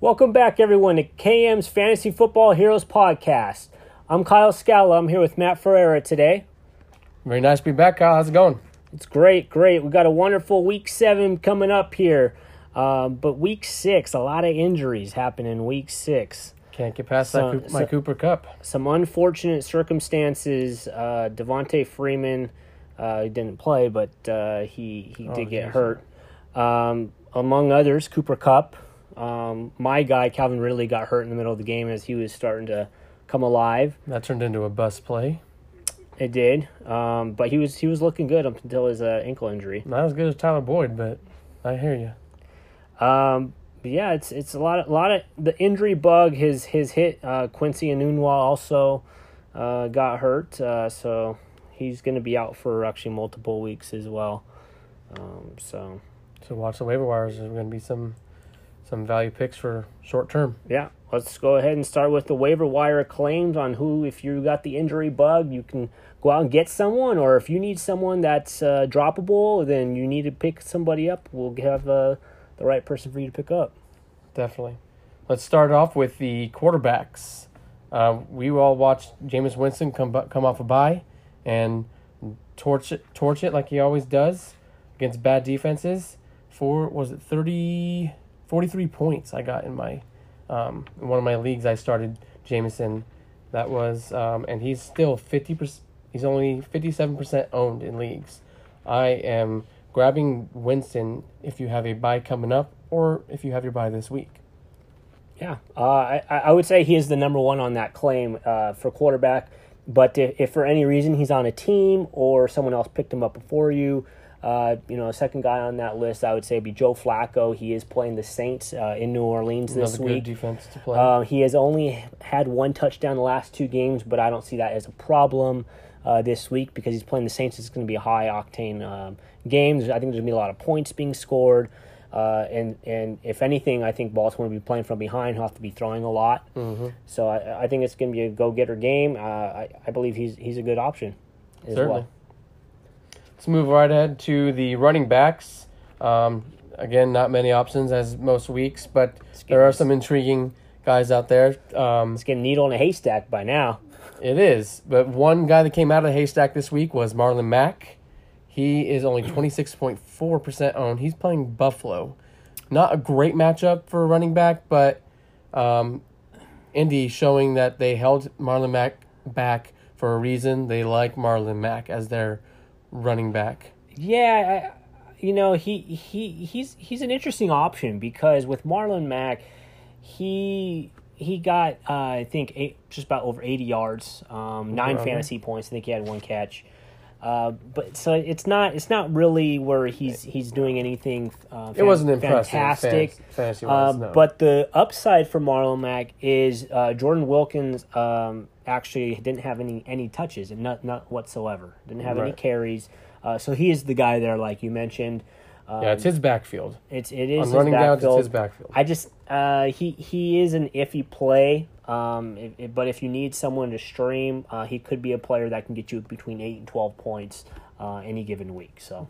Welcome back, everyone, to KM's Fantasy Football Heroes podcast. I'm Kyle Scala. I'm here with Matt Ferreira today. Very nice to be back, Kyle. How's it going? It's great, great. We got a wonderful week seven coming up here, um, but week six, a lot of injuries happen in week six. Can't get past So- that my Cooper Kupp. Some unfortunate circumstances. Uh, Devonta Freeman, uh, didn't play, but uh, he he Oh, did get geez. hurt. Um, among others, Cooper Kupp. Um, my guy Calvin Ridley got hurt in the middle of the game as he was starting to come alive. That turned into a bust play. It did, um, but he was he was looking good up until his uh, ankle injury. Not as good as Tyler Boyd, but I hear you. Um, but yeah, it's it's a lot of, a lot of the injury bug. His his hit uh, Quincy Enunwa also uh, got hurt, uh, so he's going to be out for actually multiple weeks as well. Um, so So watch the waiver wires. There's going to be some some value picks for short term. yeah, let's go ahead and start with the waiver wire claims on who, if you got the injury bug, you can go out and get someone, or if you need someone that's uh, droppable, then you need to pick somebody up. We'll have uh, the right person for you to pick up. Definitely. Let's start off with the quarterbacks. Uh, we all watched Jameis Winston come come off a bye and torch it, torch it like he always does against bad defenses. For was it 30, 43 points I got in my um, in one of my leagues. I started Jameson. That was um, and he's still fifty percent. He's only fifty seven percent owned in leagues. I am grabbing Winston if you have a bye coming up or if you have your bye this week. Yeah, uh, I, I would say he is the number one on that claim uh, for quarterback. But if, if for any reason he's on a team or someone else picked him up before you, uh, you know, a second guy on that list, I would say would be Joe Flacco. He is playing the Saints uh, in New Orleans this Another good week. defense to play. Uh, he has only had one touchdown the last two games, but I don't see that as a problem uh, this week because he's playing the Saints. It's going to be a high octane um, game. I think there's going to be a lot of points being scored. Uh, and and if anything, I think Baltimore will be playing from behind. He'll have to be throwing a lot. mm-hmm. So I, I think it's going to be a go getter game. Uh, I, I believe he's he's a good option as Certainly. well. Let's move right ahead to the running backs. Um, again, not many options as most weeks, but there are some intriguing guys out there. Um, It's getting needle in a haystack by now. it is, but one guy that came out of the haystack this week was Marlon Mack. He is only twenty six point four percent owned. He's playing Buffalo. Not a great matchup for a running back, but um, Indy showing that they held Marlon Mack back for a reason. They like Marlon Mack as their running back. Yeah, I, you know he he he's he's an interesting option because with Marlon Mack, he he got uh, I think eight, just about over eighty yards, um, nine fantasy points. I think he had one catch. Uh, but so it's not it's not really where he's he's doing anything. Uh, It wasn't impressive. Fantastic. Fantasy Uh, no. But the upside for Marlon Mack is uh, Jordan Wilkins um, actually didn't have any any touches and not not whatsoever. Didn't have any carries. Uh, so he is the guy there, like you mentioned. Um, yeah, it's his backfield. it's it is On his running downs, it's backfield. his backfield. I just uh, he he is an iffy play. Um, if, if- but if you need someone to stream, uh, he could be a player that can get you between eight and twelve points uh, any given week. So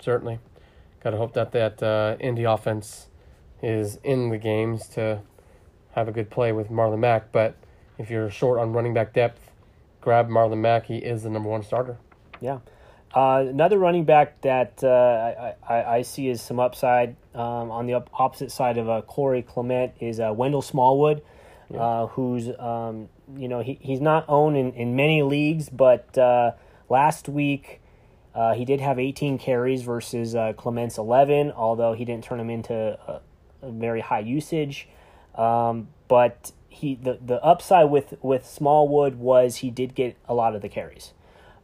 Certainly. Got to hope that that uh, Indy offense is in the games to have a good play with Marlon Mack. But if you're short on running back depth, grab Marlon Mack. He is the number one starter. Yeah. Uh, another running back that uh, I, I, I see is some upside um, on the op- opposite side of uh, Corey Clement is uh, Wendell Smallwood, uh, who's um, you know he, he's not owned in, in many leagues, but uh, last week uh, he did have 18 carries versus uh, Clement's 11, although he didn't turn him into a, a very high usage. Um, but he the, the upside with with Smallwood was he did get a lot of the carries.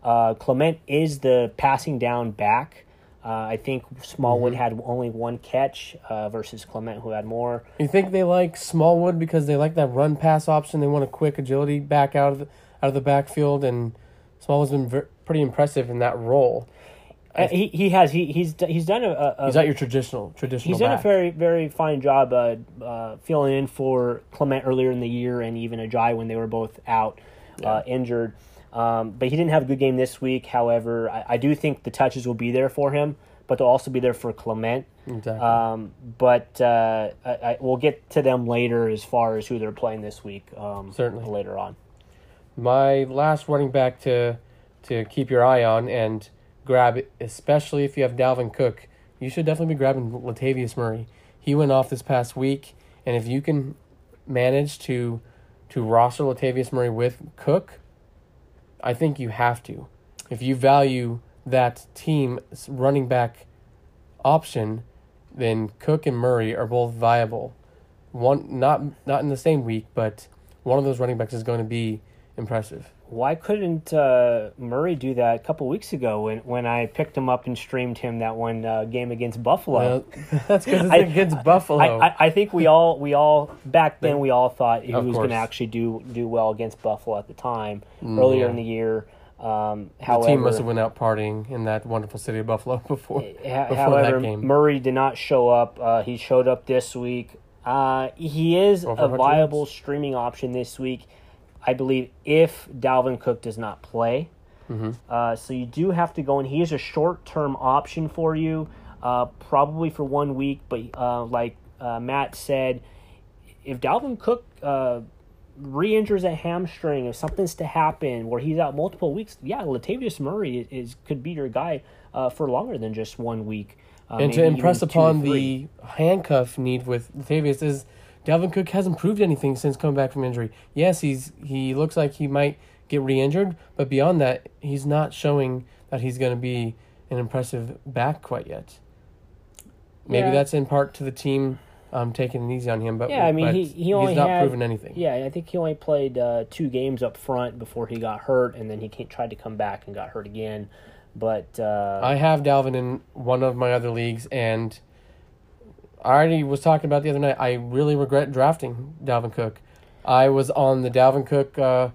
Uh, Clement is the passing down back. Uh, I think Smallwood had only one catch uh, versus Clement, who had more. You think they like Smallwood because they like that run pass option? They want a quick agility back out of the, out of the backfield, and Smallwood's been ver- pretty impressive in that role. Uh, he he has he he's he's done a, a, He's not your traditional traditional. he's done a very very fine job uh, uh, filling in for Clement earlier in the year and even Ajayi when they were both out uh, injured. Um, but he didn't have a good game this week. However, I, I do think the touches will be there for him, but they'll also be there for Clement. Exactly. Um, but uh, I, I, we'll get to them later as far as who they're playing this week. Um, Certainly. later on. My last running back to to keep your eye on and grab, especially if you have Dalvin Cook, you should definitely be grabbing Latavius Murray. He went off this past week, and if you can manage to to roster Latavius Murray with Cook, I think you have to. If you value that team running back option, then Cook and Murray are both viable. One not not in the same week, but one of those running backs is going to be impressive. Why couldn't uh, Murray do that a couple weeks ago when, when I picked him up and streamed him that one uh, game against Buffalo? Well, that's because it's I- against Buffalo. I, I, I think we all we all back then we all thought he Of was going to actually do do well against Buffalo at the time earlier yeah. in the year. Um, the team must have went out partying in that wonderful city of Buffalo before Ha- before However, that game. Murray did not show up. Uh, he showed up this week. Uh, he is a viable streaming option this week, I believe, if Dalvin Cook does not play. Mm-hmm. Uh, so you do have to go in. He is a short term option for you, uh, probably for one week. But uh, like uh, Matt said, if Dalvin Cook uh, re-injures a hamstring, if something's to happen where he's out multiple weeks, yeah, Latavius Murray is, could be your guy uh, for longer than just one week. Uh, and to impress even two to upon the handcuff need with Latavius is Dalvin Cook hasn't proved anything since coming back from injury. Yes, he's he looks like he might get re-injured, but beyond that, he's not showing that he's going to be an impressive back quite yet. Maybe Yeah. that's in part to the team um, taking it easy on him, but Yeah, I mean, he- he only he's not had- proven anything. Yeah, I think he only played uh, two games up front before he got hurt, and then he tried to come back and got hurt again. But uh, I have Dalvin in one of my other leagues, and I already was talking about the other night. I really regret drafting Dalvin Cook. I was on the Dalvin Cook uh,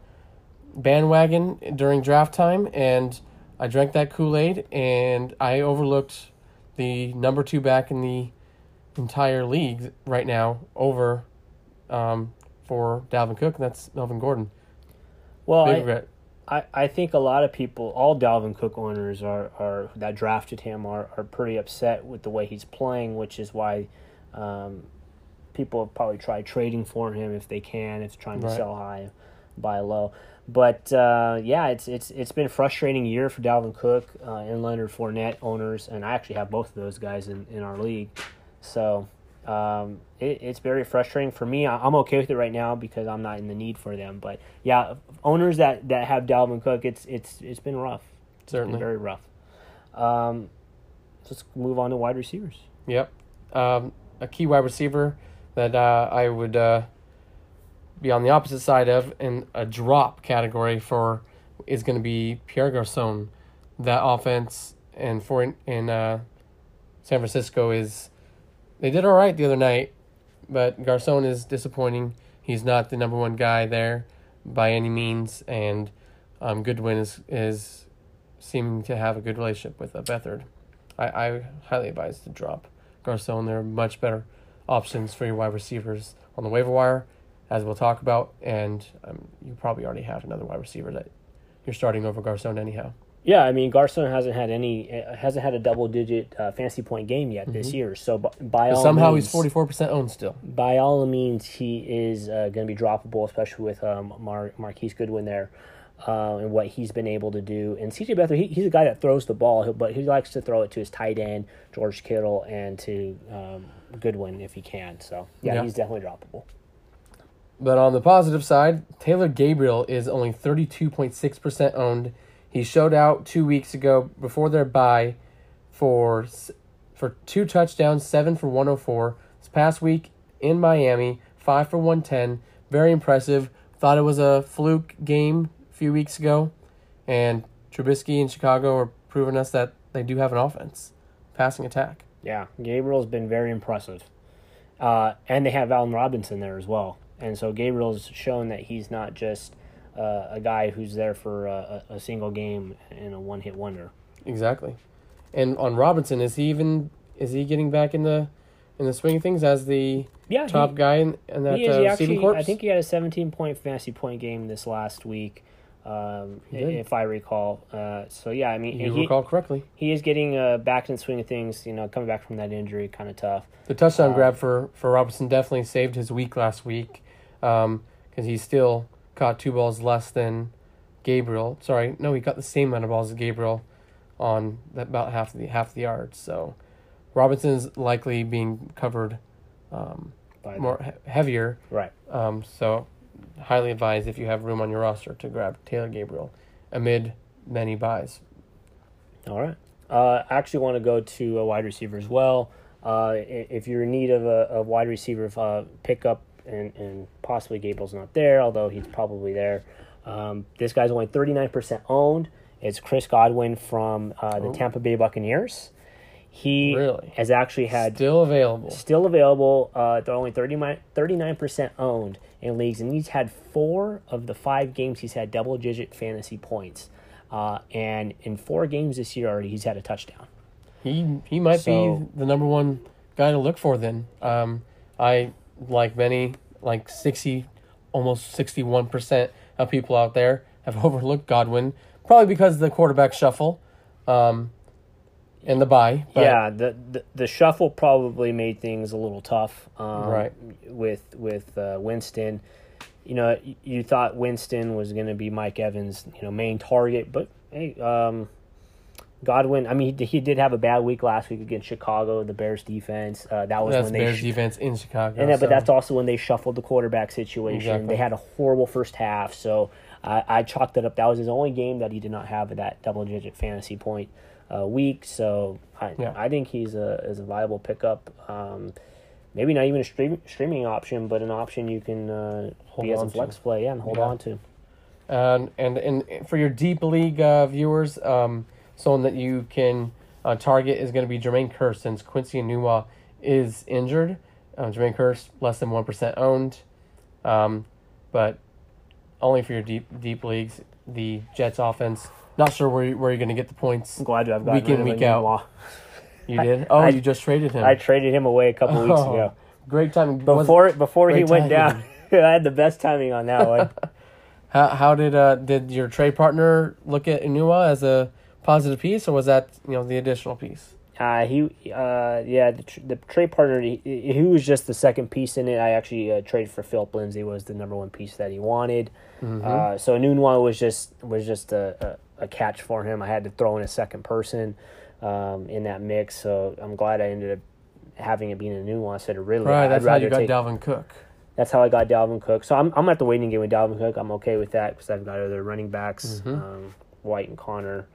bandwagon during draft time, and I drank that Kool Aid, and I overlooked the number two back in the entire league right now over um, for Dalvin Cook, and that's Melvin Gordon. well, Big I, regret. I, I think a lot of people, all Dalvin Cook owners are, are that drafted him are, are pretty upset with the way he's playing, which is why um, people have probably tried trading for him if they can, if trying to Right. sell high, buy low. But uh, yeah, it's it's it's been a frustrating year for Dalvin Cook uh, and Leonard Fournette owners, and I actually have both of those guys in, in our league. So um, it, it's very frustrating for me. I, I'm okay with it right now because I'm not in the need for them. But yeah, owners that, that have Dalvin Cook, it's it's it's been rough. It's been Certainly. very rough. Um, let's move on to wide receivers. Yep. Um, a key wide receiver that uh, I would uh, be on the opposite side of in a drop category for is going to be Pierre Garcon. That offense and for in, in uh, San Francisco is they did all right the other night, but Garcon is disappointing. He's not the number one guy there by any means, and um, Goodwin is is seeming to have a good relationship with uh, Beathard. I, I highly advise to drop Garcon. There are much better options for your wide receivers on the waiver wire, as we'll talk about, and um, you probably already have another wide receiver that you're starting over Garcon anyhow. Yeah, I mean Garcon hasn't had any uh, hasn't had a double digit uh, fantasy point game yet this year. So b- by all somehow means, he's forty four percent owned still. by all means, he is uh, going to be droppable, especially with um, Mar- Marquise Goodwin there uh, and what he's been able to do. And CJ Beathard, he, he's a guy that throws the ball, but he likes to throw it to his tight end, George Kittle, and to um, Goodwin if he can. So, yeah, Yeah. he's definitely droppable. But on the positive side, Taylor Gabriel is only 32.6% owned. He showed out two weeks ago before their bye for for two touchdowns, seven for 104. This past week in Miami, five for 110. Very impressive. Thought it was a fluke game a few weeks ago. And Trubisky and Chicago are proving us that they do have an offense, passing attack. Yeah, Gabriel's been very impressive. Uh, and they have Allen Robinson there as well. And so Gabriel's shown that he's not just uh, a guy who's there for a, a a single game and a one hit wonder. Exactly. And on Robinson, is he even is he getting back in the in the swing of things as the Yeah, top he, guy in, in that uh, He actually, corps? I think he had a 17 point fantasy point game this last week. um, if I recall. Uh, so yeah, I mean, You he, recall correctly. he is getting uh, back in the swing of things. You know, coming back from that injury, kind of tough. The touchdown Uh, grab for, for Robinson definitely saved his week last week because he's still caught two balls less than Gabriel. Sorry, no, he got the same amount of balls as Gabriel on about half the half the yards. So Robinson's likely being covered um, By more he- heavier. right. Um, so highly advised if you have room on your roster to grab Taylor Gabriel amid many byes. All right. Uh, I actually want to go to a wide receiver as well. Uh, if you're in need of a, a wide receiver uh, pickup, and, and possibly Gabriel's not there, although he's probably there. Um, this guy's only 39% owned. It's Chris Godwin from uh, the Oh. Tampa Bay Buccaneers. He Really? has actually had Still available. still available. Uh, they're only 39 percent owned in leagues, and he's had four of the five games he's had double digit fantasy points. Uh, and in four games this year already, he's had a touchdown. He he might So- be the number one guy to look for. Then um, I like many like sixty, almost sixty one percent of people out there have overlooked Godwin, probably because of the quarterback shuffle, um, and the bye. But yeah, the, the the shuffle probably made things a little tough. Um, Right. With with uh, Winston, you know, you thought Winston was going to be Mike Evans' you know main target, but hey, um, Godwin. I mean, he, he did have a bad week last week against Chicago, the Bears defense. Uh, that was that's when they Bears sh- defense in Chicago. And so- but that's also when they shuffled the quarterback situation. Exactly. They had a horrible first half, so I, I chalked it up. That was his only game that he did not have that double digit fantasy point uh, week. So I, Yeah. I think he's a is a viable pickup. Um, maybe not even a stream, streaming option, but an option you can uh, Hold be as a on to. flex play, yeah, and hold Yeah. on to. and and and for your deep league uh, viewers, um, someone that you can uh, target is going to be Jermaine Kearse since Quincy Anua is injured. Uh, Jermaine Kearse less than one percent owned, um, but only for your deep deep leagues. The Jets offense. Not sure where you, where you're going to get the points. I'm glad to have Week in, week out. You did. Oh, I- you just traded him. I traded him away a couple weeks Oh, ago. Great timing. Was- Before before he went timing. down, I had the best timing on that one. How how did uh did your trade partner look at Anua as a positive piece, or was that you know the additional piece? Uh, he, uh, yeah, the, tr- the trade partner, he, he was just the second piece in it. I actually uh, traded for Phillip Lindsay was the number one piece that he wanted. Uh, so Nunwa was just was just a, a, a catch for him. I had to throw in a second person um, in that mix. So I'm glad I ended up having it being a Nunwa instead of Ridley. Right, I'd that's how you got take- Dalvin Cook. That's how I got Dalvin Cook. So I'm I'm at the waiting game with Dalvin Cook. I'm okay with that because I've got other running backs, um, White and Conner.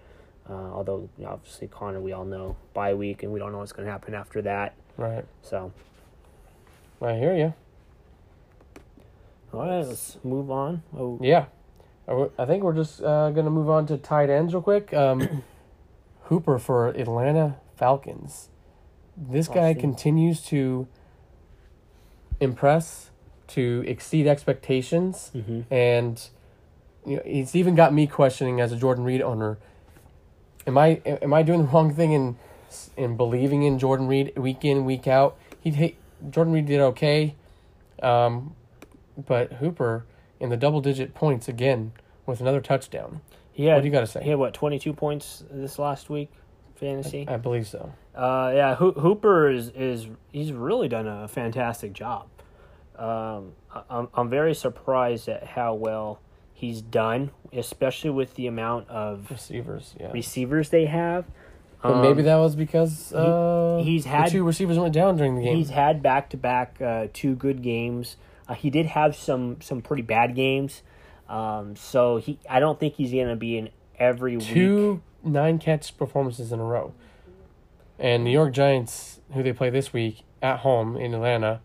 Uh, although obviously Conner, we all know bye week, and we don't know what's going to happen after that. Right, So I hear you. all right, let's move on. Oh, Yeah, I think we're just uh, gonna move on to tight ends real quick. Um, Hooper for Atlanta Falcons. This guy continues to impress, to exceed expectations. mhm. and you know, he's even got me questioning as a Jordan Reed owner. Am I am I doing the wrong thing in in believing in Jordan Reed week in week out? He Jordan Reed did okay, um, but Hooper in the double digit points again with another touchdown. Yeah, What do you got to say? He had what 22 points this last week, fantasy. I believe so. Uh, yeah, Ho- Hooper is is he's really done a fantastic job. Um, I'm I'm very surprised at how well he's done, especially with the amount of Receivers, yeah. receivers they have. but maybe Um, that was because uh, he's the had- two receivers went down during the game. He's had back to back two good games. Uh, he did have some some pretty bad games. Um, so he I don't think he's gonna be in every week. two nine catch performances in a row. And New York Giants, who they play this week at home in Atlanta,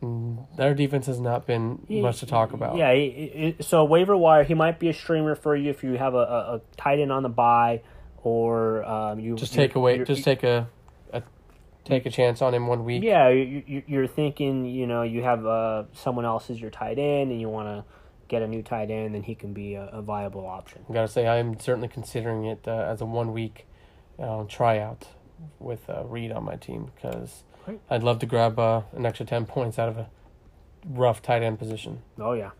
their defense has not been much to talk about. Yeah, he, he- so waiver wire, he might be a streamer for you if you have a, a, a tight end on the bye, or um, you just take away, just take a, a, take a chance on him one week. Yeah, you, you- you're thinking, you know, you have uh, someone else as your tight end, and you want to get a new tight end, then he can be a, a viable option. I gotta say, I'm certainly considering it uh, as a one week uh, tryout with uh, Reed on my team because. I'd love to grab uh, an extra ten points out of a rough tight end position. Oh yeah.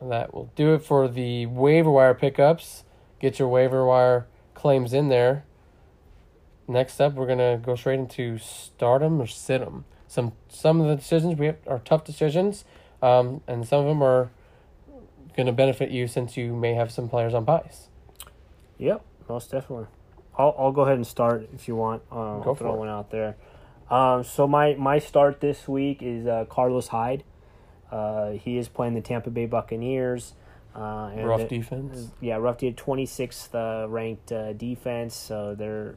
that will do it for the waiver wire pickups. Get your waiver wire claims in there. Next up, we're gonna go straight into stardom or sit 'em. Some some of the decisions we have are tough decisions, um, and some of them are gonna benefit you since you may have some players on byes. Yep, most definitely. I'll I'll go ahead and start if you want. Um, Go throw one out there. Um, so my my start this week is uh, Carlos Hyde. Uh, he is playing the Tampa Bay Buccaneers. Uh, and Rough the- defense. Yeah, rough did twenty sixth uh, ranked uh, defense, so they're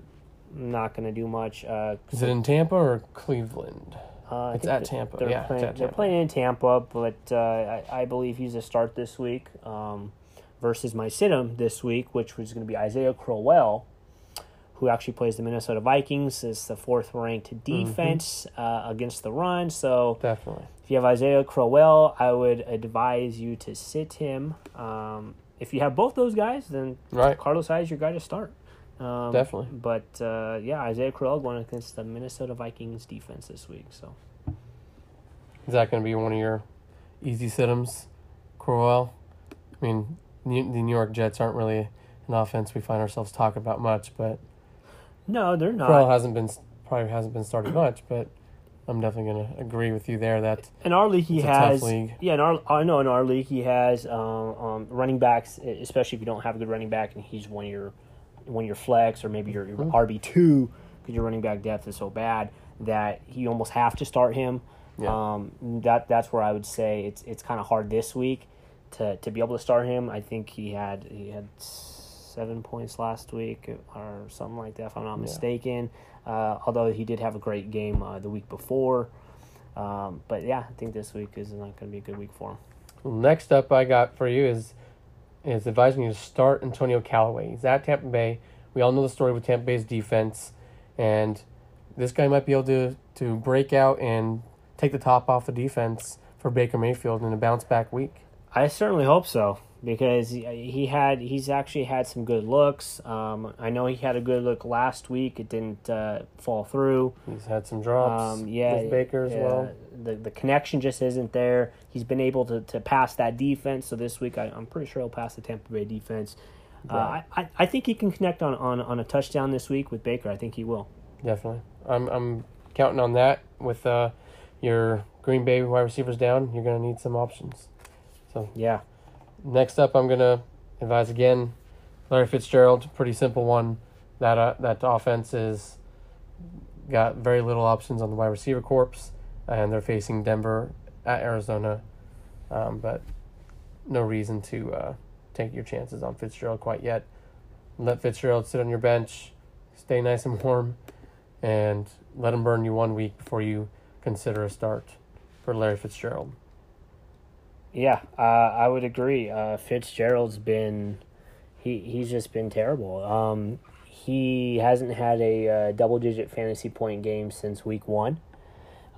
not going to do much. Uh, Is it in Tampa or Cleveland? uh, It's at Tampa. They're Yeah, playing, at they're playing in Tampa, but uh, I, I believe he's a start this week um, versus my Sidham this week, which was going to be Isaiah Crowell, who actually plays the Minnesota Vikings. It's the fourth ranked Mm-hmm. defense uh, against the run. So Definitely. if you have Isaiah Crowell, I would advise you to sit him. Um, if you have both those guys, then Right. Carlos Hyde is your guy to start. Um, Definitely. But uh, yeah, Isaiah Crowell going against the Minnesota Vikings defense this week. So. Is that going to be one of your easy sit-ems, Crowell? I mean, the New York Jets aren't really an offense we find ourselves talking about much, but No, they're not. Crowell hasn't been probably hasn't been started much. But I'm definitely going to agree with you there. That in our league, he It's a tough has. league. Yeah, in our I know in our league he has um, um, running backs, especially if you don't have a good running back and he's one of your one of your flex or maybe your, your Mm-hmm. RB two because your running back depth is so bad that you almost have to start him. Yeah. Um, that that's where I would say it's it's kind of hard this week to, to be able to start him. I think he had he had seven points last week or something like that, if I'm not Yeah. mistaken. Uh, although he did have a great game uh, the week before. Um, but yeah, I think this week is not going to be a good week for him. next up I got for you is is advising you to start Antonio Callaway. He's at Tampa Bay. We all know the story with Tampa Bay's defense, and this guy might be able to to break out and take the top off the defense for Baker Mayfield in a bounce back week. I certainly hope so because he, had he's actually had some good looks. Um, I know he had a good look last week. It didn't uh, fall through. He's had some drops. Um, yeah, with Baker as yeah, well. The the connection just isn't there. He's been able to, to pass that defense. So this week, I, I'm pretty sure he'll pass the Tampa Bay defense. Uh, Right. I, I I think he can connect on, on, on a touchdown this week with Baker. I think he will. Definitely. I'm I'm counting on that with uh, your Green Bay wide receivers down. You're gonna need some options. So yeah. Next up, I'm gonna advise again, Larry Fitzgerald. Pretty simple one. That uh, that offense is got very little options on the wide receiver corps, and they're facing Denver at Arizona, um, but no reason to uh, take your chances on Fitzgerald quite yet. Let Fitzgerald sit on your bench, stay nice and warm, and let him burn you one week before you consider a start for Larry Fitzgerald. Yeah, uh, I would agree. Uh, Fitzgerald's been he he's just been terrible. Um, he hasn't had a uh, double digit fantasy point game since week one.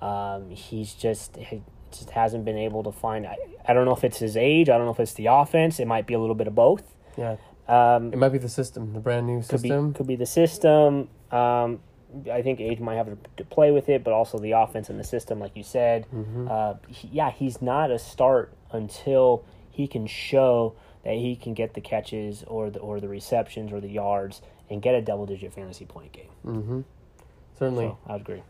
Um, he's just he just hasn't been able to find. I, I don't know if it's his age. I don't know if it's the offense. It might be a little bit of both. Yeah, Um, it might be the system, the brand new could system. be could be the system. Um, I think age might have to, to play with it, but also the offense and the system, like you said. Mm-hmm. Uh, he- yeah, he's not a start until he can show that he can get the catches or the or the receptions or the yards and get a double digit fantasy point game. Mm-hmm. Certainly. So I would agree.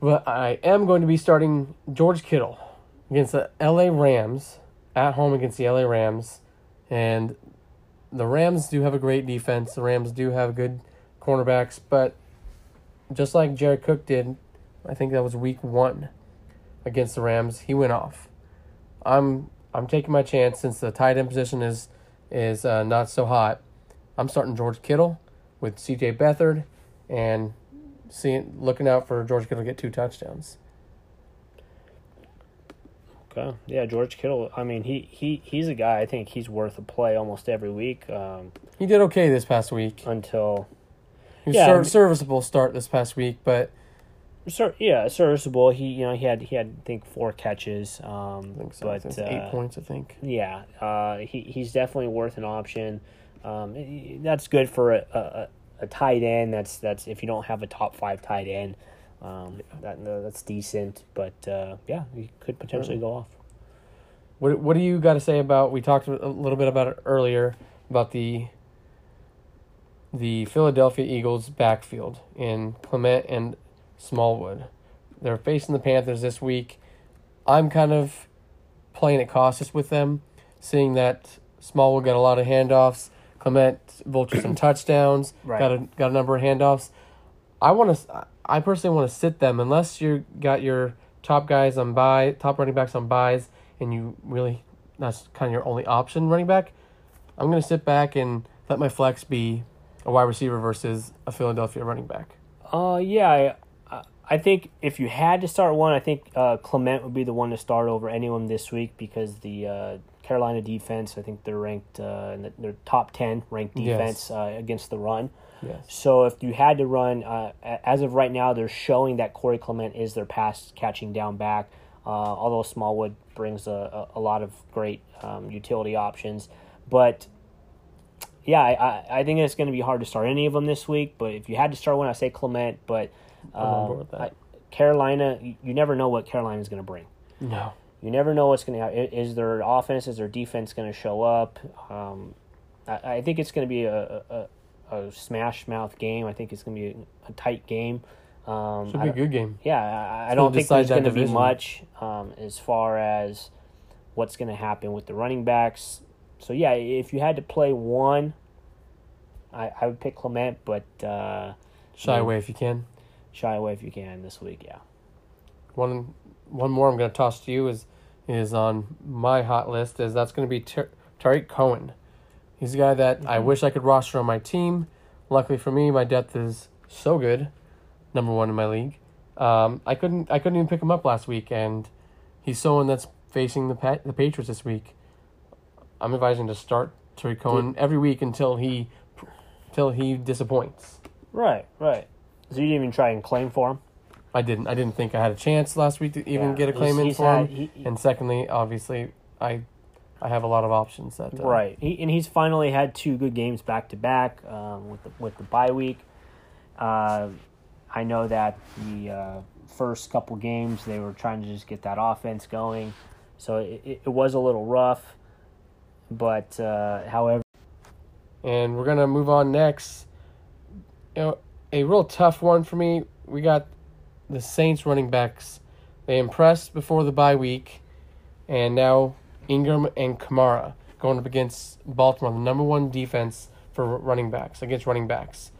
But I am going to be starting George Kittle against the LA Rams at home against the LA Rams. And the Rams do have a great defense. The Rams do have good cornerbacks, but just like Jared Cook did, I think that was week 1 against the Rams, he went off. I'm I'm taking my chance since the tight end position is is uh, not so hot. I'm starting George Kittle with CJ Beathard and seeing looking out for George Kittle to get two touchdowns. Okay. Yeah, George Kittle. I mean, he, he he's a guy. I think he's worth a play almost every week um, He did okay this past week. until He was Yeah, ser- serviceable start this past week, but Sir, yeah, serviceable. He, you know, he had he had I think four catches. Um, I think so. but It's uh, eight points, I think. Yeah, uh, he he's definitely worth an option. Um, that's good for a, a, a tight end. That's that's if you don't have a top five tight end, um, that that's decent. But uh, yeah, he could potentially go off. What What do you got to say about? We talked a little bit about it earlier about the the Philadelphia Eagles backfield in Clement and Smallwood. They're facing the Panthers this week. I'm kind of playing it cautious with them, seeing that Smallwood got a lot of handoffs. Clement vultured some touchdowns. Right. Got a got a number of handoffs. I want to. I personally want to sit them unless you got your top guys on bye, top running backs on byes, and you really that's kind of your only option running back. I'm gonna sit back and let my flex be a wide receiver versus a Philadelphia running back. Uh, yeah, I, think if you had to start one, I think uh, Clement would be the one to start over anyone this week because the uh, Carolina defense, I think they're ranked uh, in the, their top ten ranked defense Yes. uh, against the run. Yes. So if you had to run, uh, as of right now, they're showing that Corey Clement is their pass catching down back. Uh, although Smallwood brings a, a, a lot of great um, utility options, but yeah, I, I, I think it's going to be hard to start any of them this week. But if you had to start one, I say Clement. But I'm on board with that. I- Carolina, you, you never know what Carolina is going to bring. No. You never know what's going to happen. Is their offense, is their defense going to show up? Um, I, I think it's going to be a, a, a smash mouth game. I think it's going to be a, a tight game. Um, Should be a good game. yeah, I, I don't think there's going to be much um, as far as what's going to happen with the running backs. So yeah, if you had to play one, I, I would pick Clement, but uh, Shy away if you can. Shy away if you can this week. Yeah. One one more I'm going to toss to you is is on my hot list is that's going to be Tar- Tarik Cohen. He's a guy that I Mhm. wish I could roster on my team. Luckily for me, my depth is so good, number one in my league. Um, I couldn't I couldn't even pick him up last week, and he's someone that's facing the pa- the Patriots this week. I'm advising to start Tarik Cohen every week until he until he disappoints. Right. Right. So you didn't even try and claim for him. I didn't. I didn't think I had a chance last week to even Yeah, get a he's- claim in he's for had- him. he- he- and secondly, obviously, I I have a lot of options that uh, Right, he, and he's finally had two good games back to back um, with the with the bye week. Uh, I know that the uh, first couple games they were trying to just get that offense going, so it, it, it was a little rough. But uh, however, And we're gonna move on next. You know, a real tough one for me. We got the Saints running backs. They impressed before the bye week, and now Ingram and Kamara going up against Baltimore, the number one defense for running backs against running backs.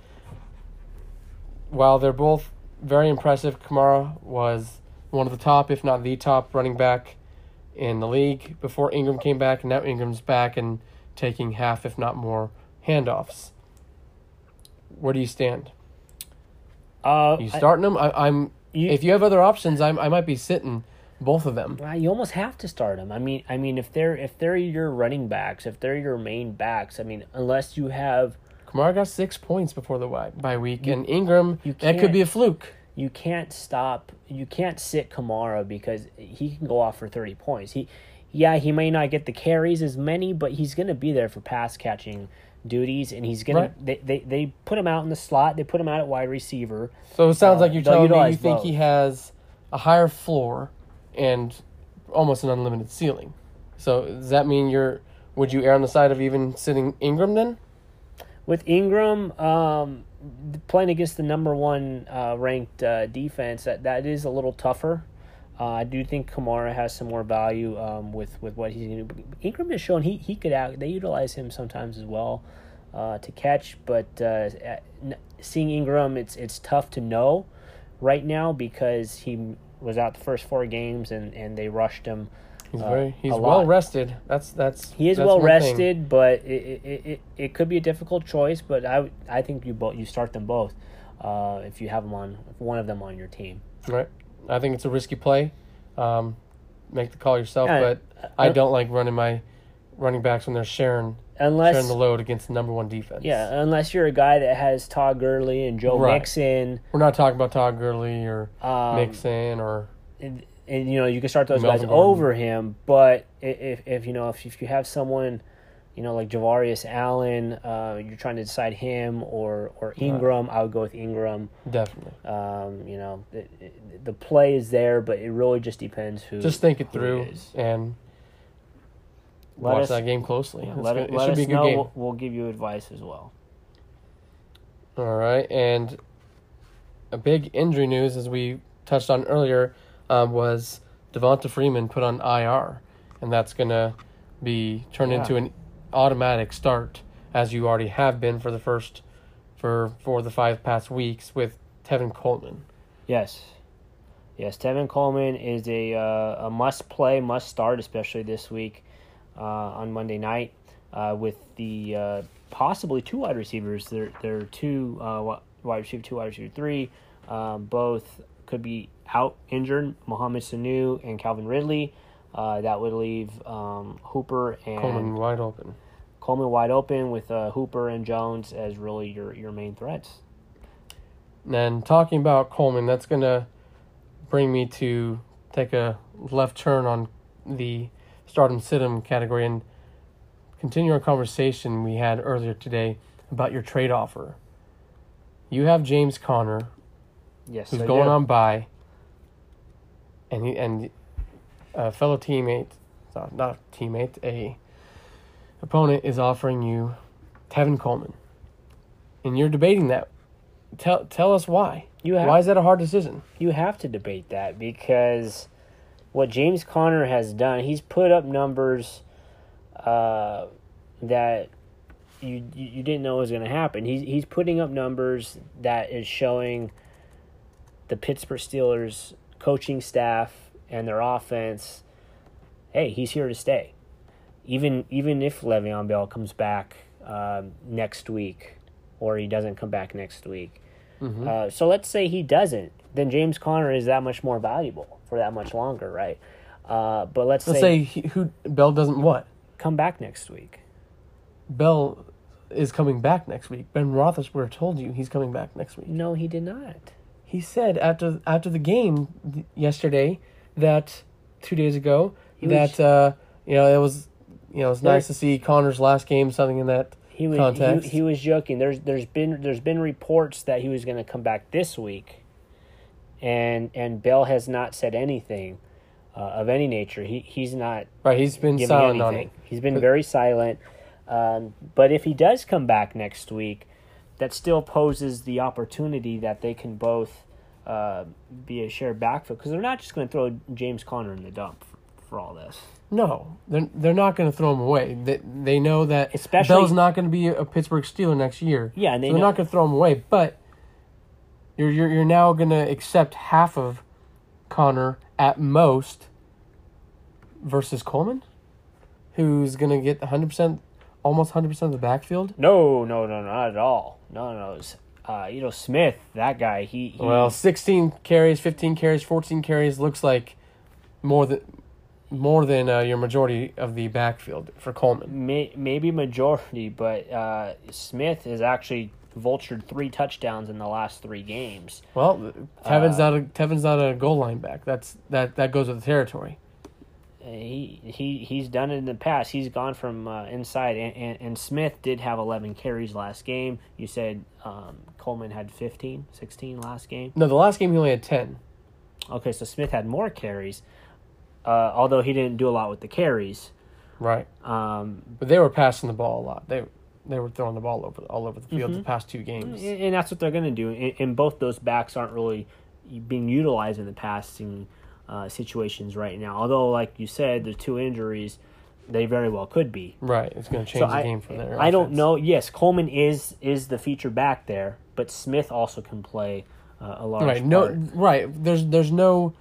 While they're both very impressive, Kamara was one of the top, if not the top, running back in the league before Ingram came back, and now Ingram's back and taking half, if not more, handoffs. Where do you stand? Uh, you I- starting them? I, I'm. you- if you have other options, I'm, I might be sitting both of them. Well, you almost have to start them. I mean, I mean, if they're if they're your running backs, if they're your main backs, I mean, unless you have Kamara got six points before the bye, bye week, and Ingram you that could be a fluke. you can't stop you can't sit Kamara because he can go off for 30 points. He yeah, he may not get the carries as many, but he's going to be there for pass catching duties and he's going Right. they, they they put him out in the slot, they put him out at wide receiver. So it sounds Uh, like you're they'll telling me you think both. he has a higher floor and almost an unlimited ceiling. So does that mean you're? Would you err on the side of even sitting Ingram then? With Ingram um playing against the number 1 uh, ranked uh, defense, that that is a little tougher. Uh, I do think Kamara has some more value um, with, with what he's going to do. Ingram has shown he, he could out. They utilize him sometimes as well uh, to catch, but uh, seeing Ingram, it's it's tough to know right now because he was out the first four games and, and they rushed him. He's uh, very he's well rested. That's that's He is that's well one thing. rested, but it, it, it, it could be a difficult choice. But I I think you both you start them both uh, if you have them on one of them on your team. Right. I think it's a risky play. Um, make the call yourself, but I uh, don't like running my running backs when they're sharing Unless sharing the load against the number one defense. yeah, unless you're a guy that has Todd Gurley and Joe Right. Mixon, We're not talking about Todd Gurley or um, Mixon or and, and you know you can start those Melvin guys Gordon. over him. But if if you know if, if you have someone, you know like Javorius Allen, uh, you're trying to decide him or or Ingram, I would go with Ingram. definitely. Um, you know the, the play is there, but it really just depends who. Just think it through is. and let watch us that game closely. yeah, let, it, it let us be a good know. game. We'll, we'll give you advice as well. All right, and a big injury news, as we touched on earlier, um, was Devonta Freeman put on IR, and that's gonna be turned Yeah. into an automatic start, as you already have been for the first for for the five past weeks with Tevin Coleman. Yes. Yes, Tevin Coleman is a uh, a must play, must start, especially this week uh, on Monday night uh, with the uh, possibly two wide receivers. There, there are two uh, wide receiver, two wide receiver, three. Um, both could be out injured. Mohamed Sanu and Calvin Ridley. Uh, that would leave um, Hooper and Coleman wide open. Coleman wide open with uh, Hooper and Jones as really your your main threats. And talking about Coleman, that's going to bring me to take a left turn on the stardom situm category and continue our conversation we had earlier today about your trade offer. You have James Conner, Yes, who's I going do. on bye, and he and a fellow teammate, not teammate, a opponent is offering you Tevin Coleman, and you're debating that. Tell tell us why. You have Why is that a hard decision? you have to debate that because what James Conner has done, he's put up numbers uh, that you you you didn't know was going to happen. He's he's putting up numbers that is showing the Pittsburgh Steelers coaching staff and their offense. Hey, he's here to stay. Even even if Le'Veon Bell comes back um, next week, or he doesn't come back next week. Mm-hmm. Uh, so let's say he doesn't, then James Conner is that much more valuable for that much longer, right? Uh, but let's, Let's say, say he, who Bell doesn't what? come back next week. Bell is coming back next week. Ben Roethlisberger told you he's coming back next week. No, he did not. He said after after the game yesterday that two days ago was- that uh, you know it was you know it's nice to see Conner's last game something in that He was context. he, he was joking. There's there's been there's been reports that he was going to come back this week, and and Bell has not said anything uh, of any nature. He he's not right. He's been silent anything. on it. He's been very silent. Um, but if he does come back next week, that still poses the opportunity that they can both uh, be a shared backfield because they're not just going to throw James Conner in the dump for, for all this. No, they're they're not going to throw him away. They they know that Especially- Bell's not going to be a Pittsburgh Steeler next year. Yeah, and they so they're know- not going to throw him away. But you're you're you're now going to accept half of Conner at most versus Coleman, who's going to get 100 percent, almost 100 percent of the backfield. No, no, no, not at all. No, no. It's, Uh, you know Smith, that guy. He, he Well, 16 carries, 15 carries, 14 carries looks like more than more than uh, your majority of the backfield for Coleman. may, maybe majority, but uh, Smith has actually vultured three touchdowns in the last three games. Well, Tevin's Uh, not a Tevin's not a goal line back. That's that that goes with the territory. He he he's done it in the past. He's gone from uh, inside, and, and, and Smith did have 11 carries last game. You said um, Coleman had 15, 16 last game. No, the last game he only had 10. Okay, so Smith had more carries, uh, although he didn't do a lot with the carries. Right. Um, But they were passing the ball a lot. They they were throwing the ball over all over the field Mm-hmm. the past two games. and, and that's what they're going to do. And, and both those backs aren't really being utilized in the passing uh, situations right now. Although, like you said, the two injuries, they very well could be. Right. It's going to change So the I, game for their I don't know. Yes, Coleman is is the feature back there, but Smith also can play uh, a large Right. No. part. Right. There's there's no.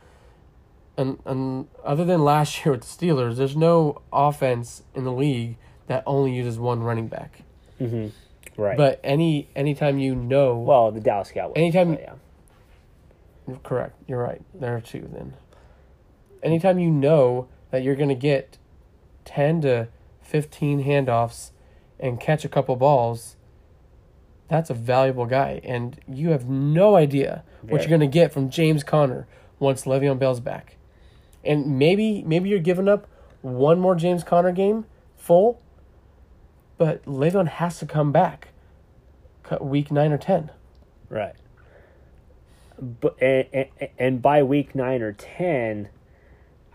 And, and other than last year with the Steelers, there's no offense in the league that only uses one running back. Right. But any anytime you know, well, the Dallas Cowboys. Anytime- yeah. correct, you're right. There are two then. Anytime you know that you're going to get ten to fifteen handoffs and catch a couple balls, that's a valuable guy, and you have no idea what Very. you're going to get from James Conner once Le'Veon Bell's back. And maybe maybe you're giving up one more James Conner game full, but Le'Veon has to come back week nine or ten. Right. But and, and, and by week nine or ten,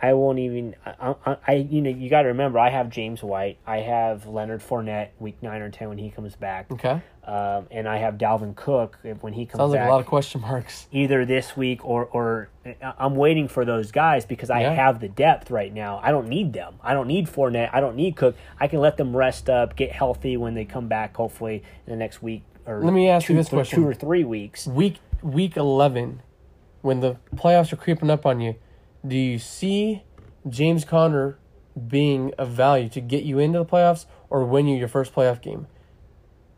I won't even. I, I, I you know, you got to remember, I have James White, I have Leonard Fournette, week nine or ten when he comes back, Okay. um, and I have Dalvin Cook if- when he comes Sounds back. like a lot of question marks. either this week or or I'm waiting for those guys because I Yeah. have the depth right now. I don't need them. I don't need Fournette. I don't need Cook. I can let them rest up, get healthy when they come back. Hopefully in the next week or Let me ask two, you this th- question. two or three weeks. Week week eleven, when the playoffs are creeping up on you, do you see James Conner being of value to get you into the playoffs or win you your first playoff game?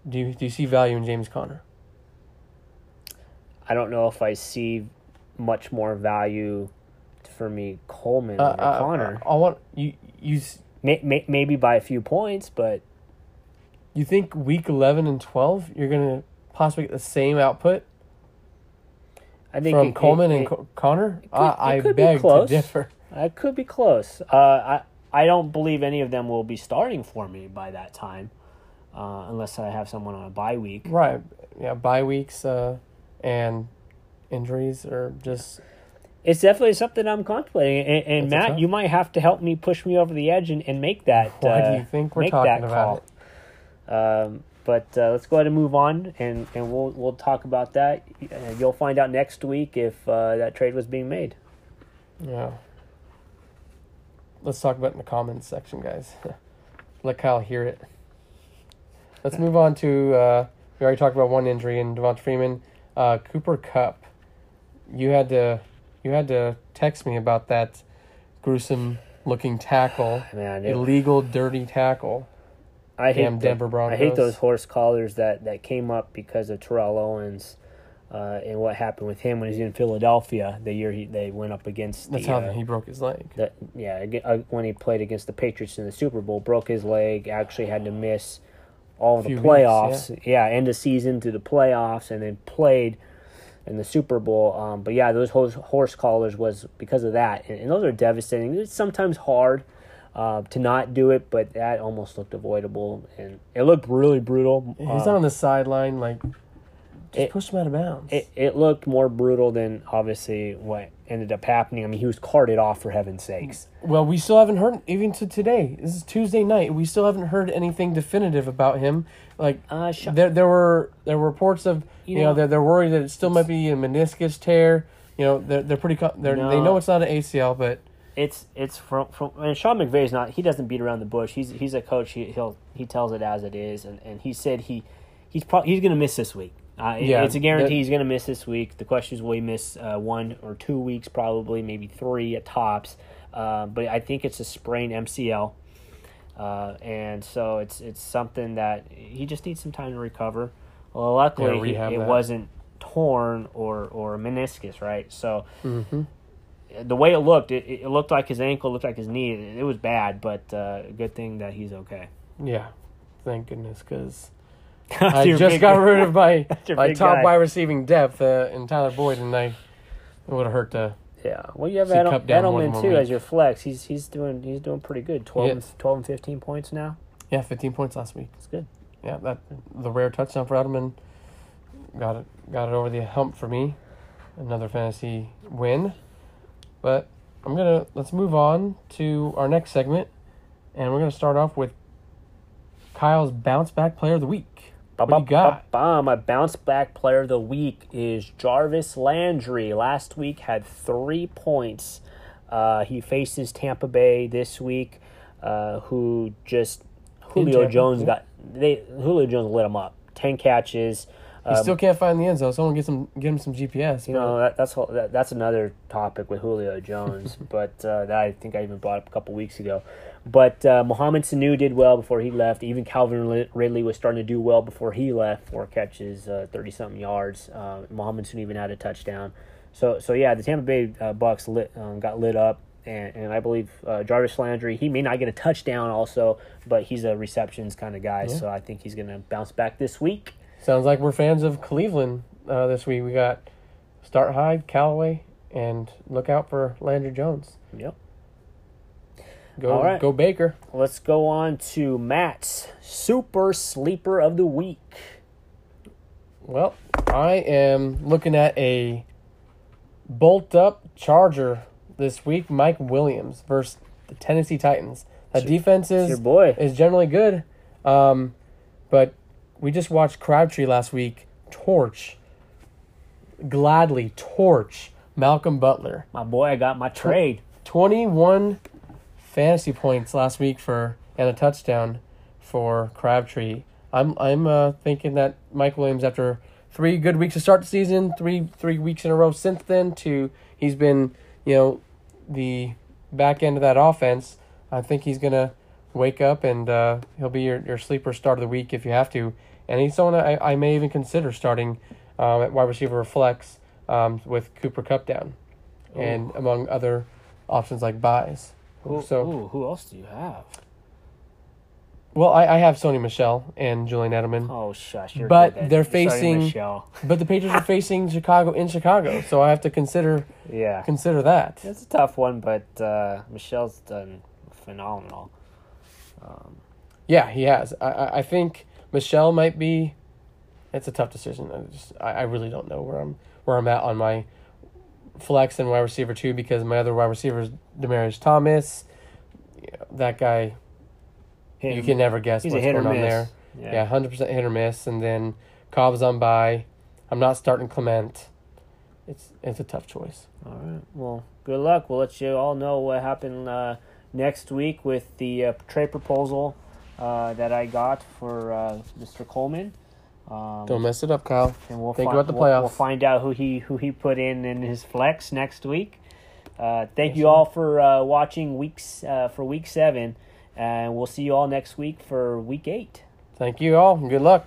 Do you do you see value in James Conner? I don't know if I see much more value for me Coleman Uh, or uh, Conner. I want you you May, may, maybe by a few points, but you think week eleven and twelve you're gonna possibly get the same output I think from it- Coleman it- and it- Co- Conner? could- I, I could be beg to differ. It could be close. Uh, I I don't believe any of them will be starting for me by that time, uh, unless I have someone on a bye week. Right. Yeah. Bye weeks uh, and injuries are just It's definitely something I'm contemplating. And, and Matt, tough- you might have to help me push me over the edge and, and make that. Why uh, do you think we're talking about call. Um, but uh, let's go ahead and move on, and, and we'll we'll talk about that. You'll find out next week if uh, that trade was being made. Yeah. Let's talk about it in the comments section, guys. Let Kyle hear it. Let's move on to uh, we already talked about one injury in Devonta Freeman. Uh, Cooper Kupp. You had to you had to text me about that gruesome looking tackle. Man, Illegal dirty tackle. I hate Damn the- Denver I hate those horse collars that, that came up because of Terrell Owens uh, and what happened with him when he was in Philadelphia the year he, they went up against That's the, how uh, he broke his leg. the yeah uh, when he played against the Patriots in the Super Bowl, broke his leg, actually had to miss all of the Few weeks, playoffs. yeah. end of season to the playoffs, and then played in the Super Bowl. Um, but yeah, those horse, horse collars was because of that, and, and those are devastating. It's sometimes hard. Uh, to not do it, but that almost looked avoidable, and it looked really brutal. He's Um, not on the sideline, like just it- push him out of bounds. it, it looked more brutal than obviously what ended up happening. I mean, he was carted off for heaven's sakes. Well, we still haven't heard even to today. This is Tuesday night. We still haven't heard anything definitive about him. Like Uh, sh- there, there were there were reports of you, You know, know- they're, they're worried that it still might be a meniscus tear. You know they're they're pretty they're, they know it's not an ACL, but it's it's from from and Sean McVay's not he doesn't beat around the bush. He's he's a coach. He he'll he tells it as it is, and, and he said he he's probably he's gonna miss this week. Uh, Yeah, it's a guarantee that- he's gonna miss this week. The question is, will he miss uh, one or two weeks? Probably, maybe three at tops. Uh, but I think it's a sprained MCL, uh, and so it's it's something that he just needs some time to recover. Well, luckily Yeah, he- it that. wasn't torn or or meniscus, right? So mm-hmm. The way it looked, it, it looked like his ankle, looked like his knee. It, it was bad, but uh, good thing that he's okay. yeah, thank goodness because I just big- got rid of my my top guy. wide receiving depth uh, in Tyler Boyd, and I it would have hurt to Yeah, well, you have See Edel- Kupp down more than Edelman too week. as your flex. He's he's doing he's doing pretty good. 12, and, 12 and fifteen points now. yeah, fifteen points last week. It's good. Yeah, that the rare touchdown for Edelman got it got it over the hump for me. Another fantasy win. But I'm gonna let's move on to our next segment, and we're gonna start off with Kyle's bounce back player of the week. What do you got? Ba-ba-ba-ba. My bounce back player of the week is Jarvis Landry. Last week had three points. Uh, he faces Tampa Bay this week, uh, who just Julio Jones got they Julio Jones lit him up. Ten catches. He Um, still can't find the end zone. Someone get some get him some GPS. You know that, that's whole- that, that's another topic with Julio Jones, but uh, that I think I even brought up a couple weeks ago. But uh, Mohamed Sanu did well before he left. Even Calvin Ridley was starting to do well before he left. Four catches, thirty something yards. Uh, Mohamed Sanu even had a touchdown. So so yeah, the Tampa Bay uh, Bucks lit, um, got lit up. And, and I believe uh, Jarvis Landry, he may not get a touchdown also, but he's a receptions kind of guy. Yeah. So I think he's going to bounce back this week. Sounds like we're fans of Cleveland uh, this week. We got Start Hyde, Callaway, and look out for Landry Jones. Yep. Go All right. go Baker. Let's go on to Matt's super sleeper of the week. Well, I am looking at a bolt up Charger this week, Mike Williams versus the Tennessee Titans. That defense is your boy. is generally good, um, but we just watched Crabtree last week torch, gladly torch Malcolm Butler. My boy, I got my trade. 21 fantasy points last week for and a touchdown for Crabtree. I'm I'm uh, thinking that Mike Williams after three good weeks to start the season, three three weeks in a row since then to he's been, you know, the back end of that offense. I think he's gonna wake up and uh, he'll be your, your sleeper start of the week if you have to. And he's someone I, I may even consider starting um, at wide receiver flex um, with Cooper Kupp down. And among other options like byes. Who, so ooh, who else do you have? well, I, I have Sony Michel and Julian Edelman, Oh, shush. You're But good they're you're facing- Michel. but the Patriots are facing Chicago in Chicago, so I have to consider Yeah. consider that. It's a tough one, but uh, Michel's done phenomenal. Um, Yeah, he has. I, I think Michel might be. It's a tough decision. I just I, I really don't know where I'm where I'm at on my flex and wide receiver too because my other wide receiver is Demaryius Thomas. Yeah, that guy, hit you can never guess He's what's going on there. Yeah. Yeah, hundred percent hit or miss, and then Cobb's on bye. I'm not starting Clement. It's it's a tough choice. All right. Well, good luck. We'll let you all know what happened uh, next week with the uh, trade proposal uh, that I got for uh, Mr. Coleman. Um, Don't mess it up, Kyle. and we'll think fi- about the we'll- We'll, find out who he who he put in in his flex next week. Uh, thank Yes, you all for uh, watching weeks uh, for week seven, and we'll see you all next week for week eight. Thank you all. Good luck.